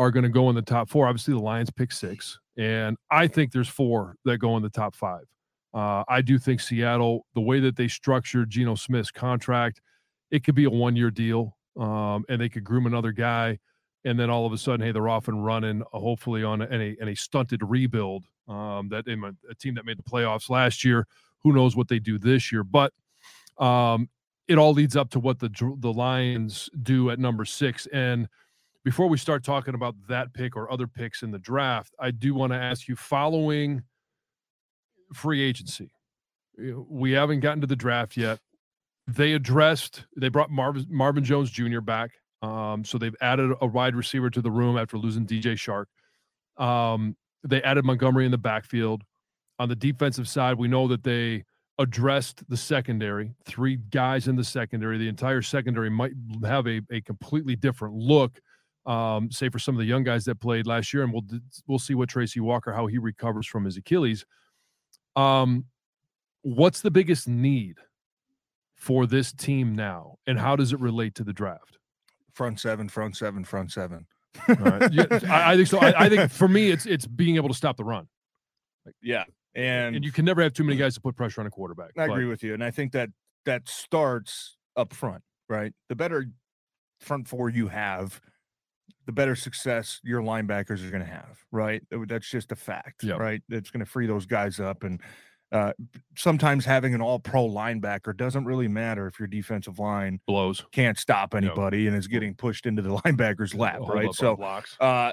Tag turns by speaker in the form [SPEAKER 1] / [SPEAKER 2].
[SPEAKER 1] are going to go in the top four, obviously the Lions pick six, and I think there's four that go in the top five. Uh, I do think Seattle, the way that they structured Geno Smith's contract, it could be a one year deal um, and they could groom another guy. And then all of a sudden, hey, they're off and running, uh, hopefully on a, a, a stunted rebuild um, that in a, a, team that made the playoffs last year. Who knows what they do this year? But um, it all leads up to what the the Lions do at number six. And before we start talking about that pick or other picks in the draft, I do want to ask you following free agency. We haven't gotten to the draft yet. They addressed, they brought Marvin, Marvin Jones Jr. back. Um, so they've added a wide receiver to the room after losing DJ Chark. Um, they added Montgomery in the backfield. On the defensive side, we know that they addressed the secondary, three guys in the secondary. The entire secondary might have a, a completely different look, um, say for some of the young guys that played last year. And we'll we'll see what Tracy Walker how he recovers from his Achilles. Um, what's the biggest need for this team now, and how does it relate to the draft?
[SPEAKER 2] Front seven, front seven, front seven.
[SPEAKER 1] yeah, I, I, think so. I, I, think for me, it's it's being able to stop the run.
[SPEAKER 2] Yeah, and
[SPEAKER 1] and you can never have too many guys to put pressure on a quarterback.
[SPEAKER 2] I but. agree with you, and I think that that starts up front, right? The better front four you have, the better success your linebackers are going to have, right? That's just a fact, yep. right? It's going to free those guys up. And uh, sometimes having an all pro linebacker doesn't really matter if your defensive line
[SPEAKER 1] blows,
[SPEAKER 2] can't stop anybody, yep. and is getting pushed into the linebacker's lap, right? So, uh,